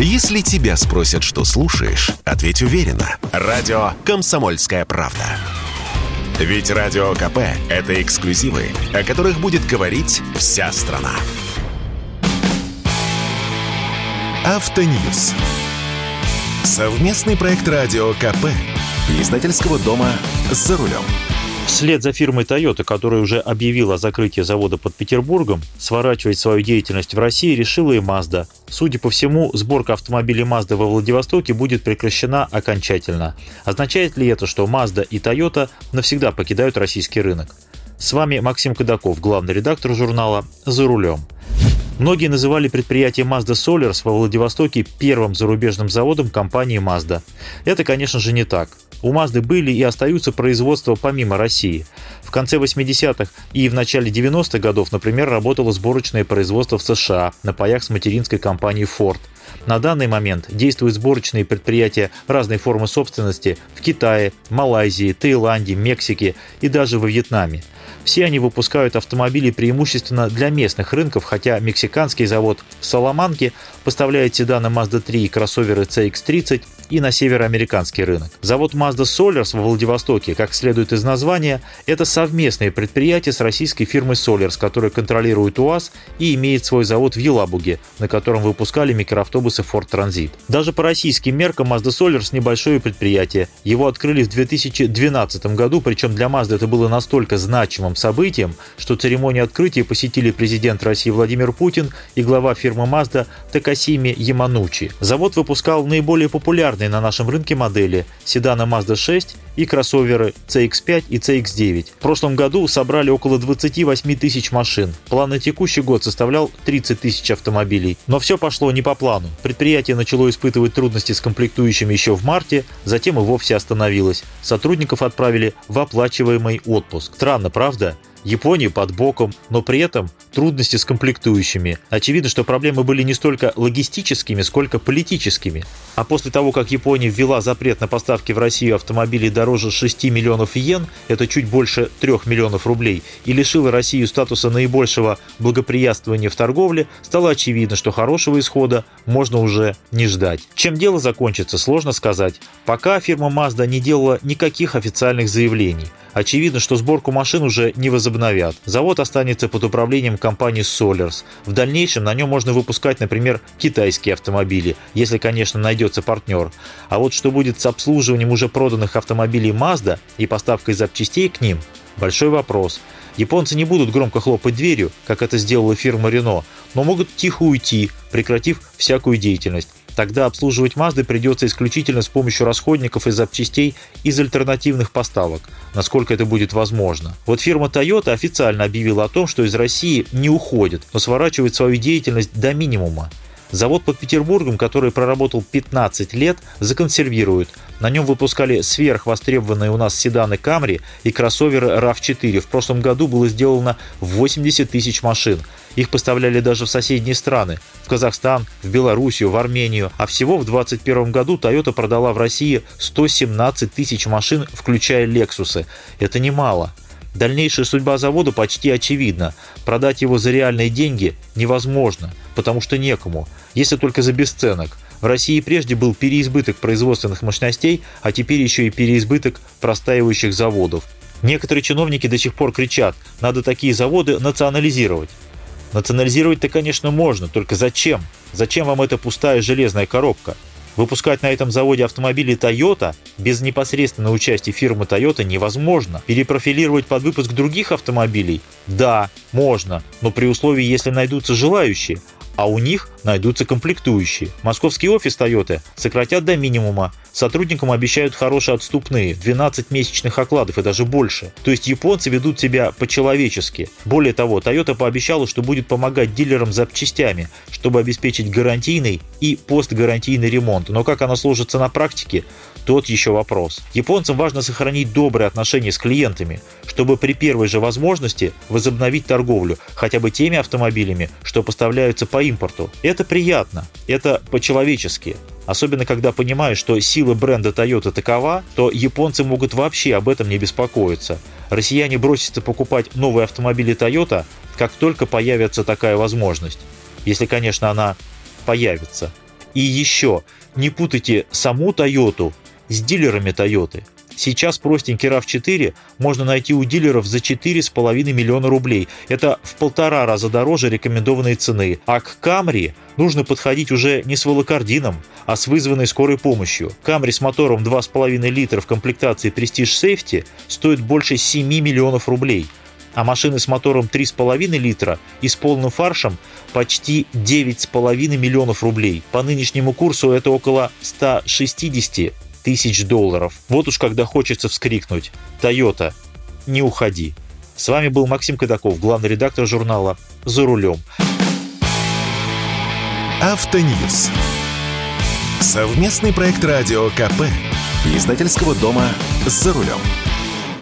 Если тебя спросят, что слушаешь, ответь уверенно. Радио «Комсомольская правда». Ведь Радио КП – это эксклюзивы, о которых будет говорить вся страна. Автоньюз. Совместный проект Радио КП. Издательского дома «За рулем». Вслед за фирмой Toyota, которая уже объявила о закрытии завода под Петербургом, сворачивать свою деятельность в России решила и Mazda. Судя по всему, сборка автомобилей Mazda во Владивостоке будет прекращена окончательно. Означает ли это, что Mazda и Toyota навсегда покидают российский рынок? С вами Максим Кадаков, главный редактор журнала «За рулем». Многие называли предприятие Mazda Solars во Владивостоке первым зарубежным заводом компании Mazda. Это, конечно же, не так. У Mazda были и остаются производства помимо России. В конце 80-х и в начале 90-х годов, например, работало сборочное производство в США на паях с материнской компанией Ford. На данный момент действуют сборочные предприятия разной формы собственности в Китае, Малайзии, Таиланде, Мексике и даже во Вьетнаме. Все они выпускают автомобили преимущественно для местных рынков, хотя мексиканский завод в Саламанке поставляет седаны Mazda 3 и кроссоверы CX-30 и на североамериканский рынок. Завод Mazda Solars во Владивостоке, как следует из названия, это совместное предприятие с российской фирмой Solars, которая контролирует УАЗ и имеет свой завод в Елабуге, на котором выпускали микроавтобусы Ford Transit. Даже по российским меркам Mazda Solars небольшое предприятие. Его открыли в 2012 году, причем для Mazda это было настолько значимым событием, что церемонию открытия посетили президент России Владимир Путин и глава фирмы Mazda Такасими Яманучи. Завод выпускал наиболее популярные на нашем рынке модели – седаны Mazda 6 и кроссоверы CX-5 и CX-9. В прошлом году собрали около 28 тысяч машин. План на текущий год составлял 30 тысяч автомобилей. Но все пошло не по плану. Предприятие начало испытывать трудности с комплектующими еще в марте, затем и вовсе остановилось. Сотрудников отправили в оплачиваемый отпуск. Странно, правда? Япония под боком, но при этом трудности с комплектующими. Очевидно, что проблемы были не столько логистическими, сколько политическими. А после того, как Япония ввела запрет на поставки в Россию автомобилей дороже 6 миллионов йен, это чуть больше 3 миллионов рублей, и лишила Россию статуса наибольшего благоприятствования в торговле, стало очевидно, что хорошего исхода можно уже не ждать. Чем дело закончится, сложно сказать. Пока фирма Mazda не делала никаких официальных заявлений. Очевидно, что сборку машин уже не возобновят. Завод останется под управлением компании Solars. В дальнейшем на нем можно выпускать, например, китайские автомобили, если, конечно, найдется партнер. А вот что будет с обслуживанием уже проданных автомобилей Mazda и поставкой запчастей к ним – большой вопрос. Японцы не будут громко хлопать дверью, как это сделала фирма Renault, но могут тихо уйти, прекратив всякую деятельность. Тогда обслуживать Мазды придется исключительно с помощью расходников и запчастей из альтернативных поставок, насколько это будет возможно. Вот фирма Toyota официально объявила о том, что из России не уходит, но сворачивает свою деятельность до минимума. Завод под Петербургом, который проработал 15 лет, законсервируют. На нем выпускали сверхвостребованные у нас седаны Camry и кроссоверы RAV4. В прошлом году было сделано 80 тысяч машин. Их поставляли даже в соседние страны – в Казахстан, в Белоруссию, в Армению. А всего в 2021 году Toyota продала в России 117 тысяч машин, включая Lexus. Это немало. Дальнейшая судьба завода почти очевидна. Продать его за реальные деньги невозможно, потому что некому, если только за бесценок. В России прежде был переизбыток производственных мощностей, а теперь еще и переизбыток простаивающих заводов. Некоторые чиновники до сих пор кричат, надо такие заводы национализировать. Национализировать-то, конечно, можно, только зачем? Зачем вам эта пустая железная коробка? Выпускать на этом заводе автомобили Toyota без непосредственного участия фирмы Toyota невозможно. Перепрофилировать под выпуск других автомобилей? Да, можно, но при условии, если найдутся желающие а у них найдутся комплектующие. Московский офис Toyota сократят до минимума. Сотрудникам обещают хорошие отступные, 12 месячных окладов и даже больше. То есть японцы ведут себя по-человечески. Более того, Toyota пообещала, что будет помогать дилерам запчастями, чтобы обеспечить гарантийный и постгарантийный ремонт. Но как оно сложится на практике, тот еще вопрос. Японцам важно сохранить добрые отношения с клиентами, чтобы при первой же возможности возобновить торговлю хотя бы теми автомобилями, что поставляются по импорту. Это приятно, это по-человечески. Особенно когда понимаешь, что сила бренда Toyota такова, то японцы могут вообще об этом не беспокоиться. Россияне бросятся покупать новые автомобили Toyota, как только появится такая возможность. Если, конечно, она появится. И еще, не путайте саму Тойоту с дилерами Тойоты. Сейчас простенький RAV4 можно найти у дилеров за 4,5 миллиона рублей. Это в полтора раза дороже рекомендованной цены. А к Camry нужно подходить уже не с волокордином, а с вызванной скорой помощью. Camry с мотором 2,5 литра в комплектации Prestige Safety стоит больше 7 миллионов рублей а машины с мотором 3,5 литра и с полным фаршем почти 9,5 миллионов рублей. По нынешнему курсу это около 160 тысяч долларов. Вот уж когда хочется вскрикнуть «Тойота, не уходи». С вами был Максим Кадаков, главный редактор журнала «За рулем». Автоньюз. Совместный проект радио КП. Издательского дома «За рулем».